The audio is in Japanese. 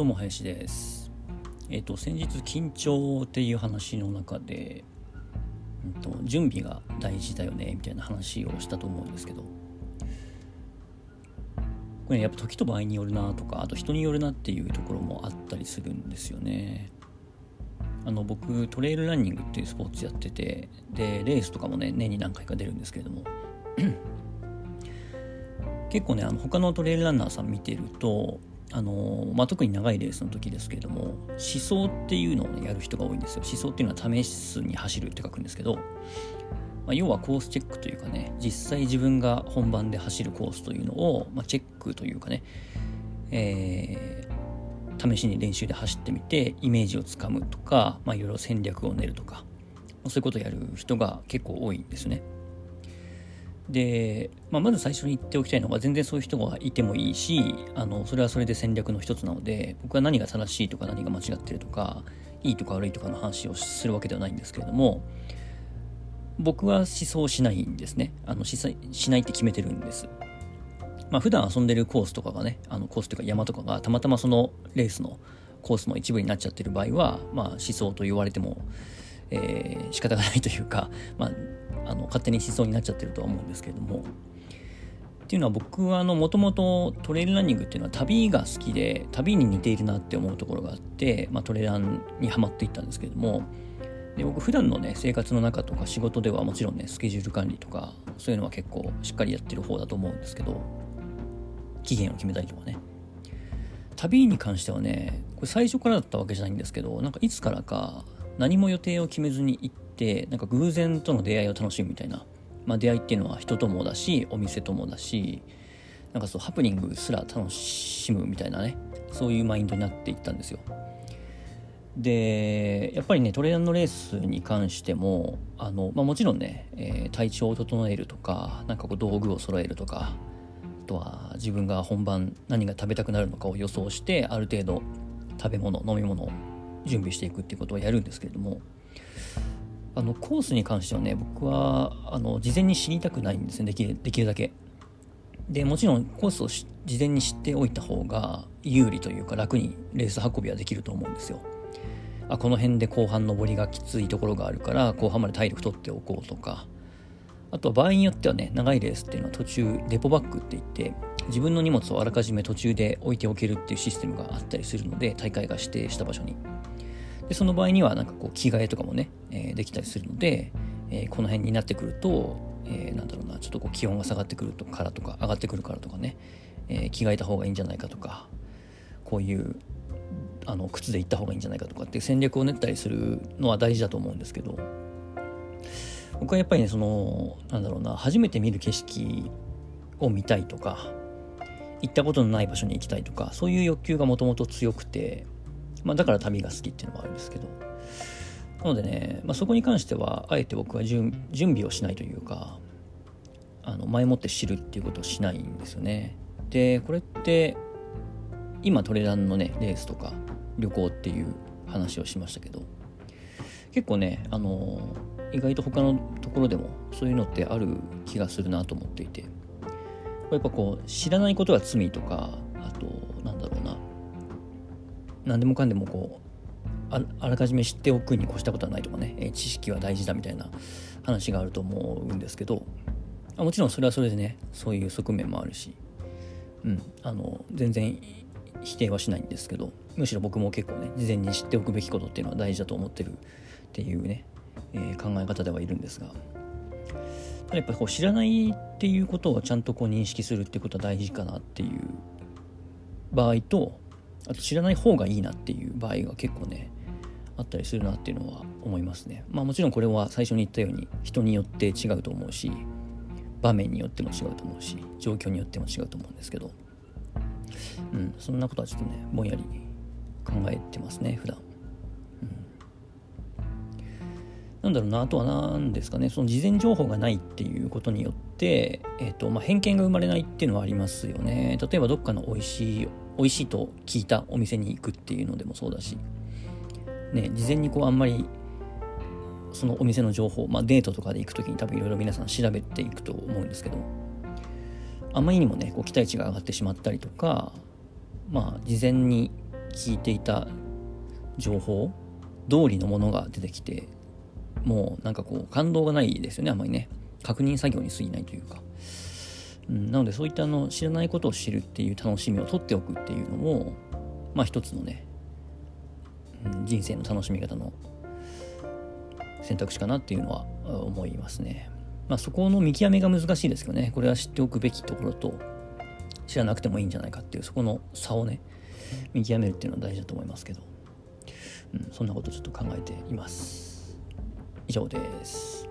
どうも林です。えっ、ー、と先日緊張っていう話の中で、うんと、準備が大事だよねみたいな話をしたと思うんですけど、これ、やっぱ時と場合によるなとか、あと人によるなっていうところもあったりするんですよね。あの僕トレイルランニングっていうスポーツやっててでレースとかもね年に何回か出るんですけれども 結構ねあの他のトレイルランナーさん見てるとあのまあ、特に長いレースの時ですけれども思想っていうのを、ね、やる人が多いんですよ思想っていうのは試すに走るって書くんですけど、まあ、要はコースチェックというかね実際自分が本番で走るコースというのを、まあ、チェックというかね、えー、試しに練習で走ってみてイメージをつかむとか、まあ、いろいろ戦略を練るとか、そういうことをやる人が結構多いんですね。で、まあ、まず最初に言っておきたいのは全然そういう人がいてもいいしあのそれはそれで戦略の一つなので僕は何が正しいとか何が間違ってるとかいいとか悪いとかの話をするわけではないんですけれども僕は思想しないんですね。あのししないって決めてるんです。まあ普段遊んでるコースとかがねあのコースというか山とかがたまたまそのレースのコースの一部になっちゃってる場合はまあ思想と言われてもえー、仕方がないというか、まあ、あの勝手にしそうになっちゃってるとは思うんですけれども。っていうのは僕はもともとトレイルランニングっていうのは旅が好きで旅に似ているなって思うところがあって、まあ、トレランにはまっていったんですけれども。で僕普段のね生活の中とか仕事ではもちろんねスケジュール管理とかそういうのは結構しっかりやってる方だと思うんですけど期限を決めたりとかね。旅に関してはねこれ最初からだったわけじゃないんですけどなんかいつからか何も予定を決めずに行ってなんか偶然との出会いを楽しむみたいな、まあ、出会いっていうのは人ともだしお店ともだしなんかそうハプニングすら楽しむみたいなね。そういうマインドになっていったんですよ。でやっぱりねトレーナーのレースに関してもあの、まあ、もちろんね、えー、体調を整えるとかなんかこう道具を揃えるとかあとは自分が本番何が食べたくなるのかを予想してある程度食べ物飲み物を準備していくっていうことをやるんですけれどもあのコースに関してはね僕はあの事前に知りたくないんですねできるだけ。でもちろんコースを事前に知っておいた方が有利というか楽にレース運びはできると思うんですよ。あこの辺で後半上りがきついところがあるから後半まで体力取っておこうとか。あとは場合によってはね長いレースっていうのは途中デポバッグって言って自分の荷物をあらかじめ途中で置いておけるっていうシステムがあったりするので大会が指定した場所に。でその場合にはなんかこう着替えとかもね、えー、できたりするので、えー、この辺になってくると、えー、なんだろうなちょっとこう気温が下がってくるからとか上がってくるからとかね、えー、着替えた方がいいんじゃないかとかこういうあの靴で行った方がいいんじゃないかとかっていう戦略を練ったりするのは大事だと思うんですけど僕はやっぱりねそのなんだろうな初めて見る景色を見たいとか行ったことのない場所に行きたいとかそういう欲求がもともと強くてまあ、だから旅が好きっていうのもあるんですけど。なのでね、まあ、そこに関してはあえて僕は準備をしないというかあの前もって知るっていうことをしないんですよね。でこれって今トレランのねレースとか旅行っていう話をしましたけど結構ねあの意外と他のところでもそういうのってある気がするなと思っていて。やっぱこう知らないことが罪とかあと何でもかんでもこうああらかじめ知っておくに越したことはないとかね、え知識は大事だみたいな話があると思うんですけどあもちろんそれはそれでねそういう側面もあるし、うん、あの全然否定はしないんですけどむしろ僕も結構ね事前に知っておくべきことっていうのは大事だと思ってるっていうね、えー、考え方ではいるんですがただやっぱこう知らないっていうことをちゃんとこう認識するってことは大事かなっていう場合とあと知らない方がいいなっていう場合が結構ねあったりするなっていうのは思いますね。まあもちろんこれは最初に言ったように人によって違うと思うし場面によっても違うと思うし状況によっても違うと思うんですけど。うんそんなことはちょっとねぼんやり考えてますね普段。なんだろうなあとは何ですかねその事前情報がないっていうことによって、えーとまあ、偏見が生まれないっていうのはありますよね。例えばどっかの美味しい美味しいと聞いたお店に行くっていうのでもそうだしね事前にこうあんまりそのお店の情報、まあ、デートとかで行く時に多分いろいろ皆さん調べていくと思うんですけどあまりにもねこう期待値が上がってしまったりとかまあ事前に聞いていた情報通りのものが出てきてもうなんかこう感動がないですよねあんまりね確認作業に過ぎないというか、うん、なのでそういったあの知らないことを知るっていう楽しみを取っておくっていうのもまあ一つのね、うん、人生の楽しみ方の選択肢かなっていうのは思いますね。まあ、そこの見極めが難しいですけどね、これは知っておくべきところと、知らなくてもいいんじゃないかっていう、そこの差をね、見極めるっていうのは大事だと思いますけど、うん、そんなことちょっと考えています。以上です。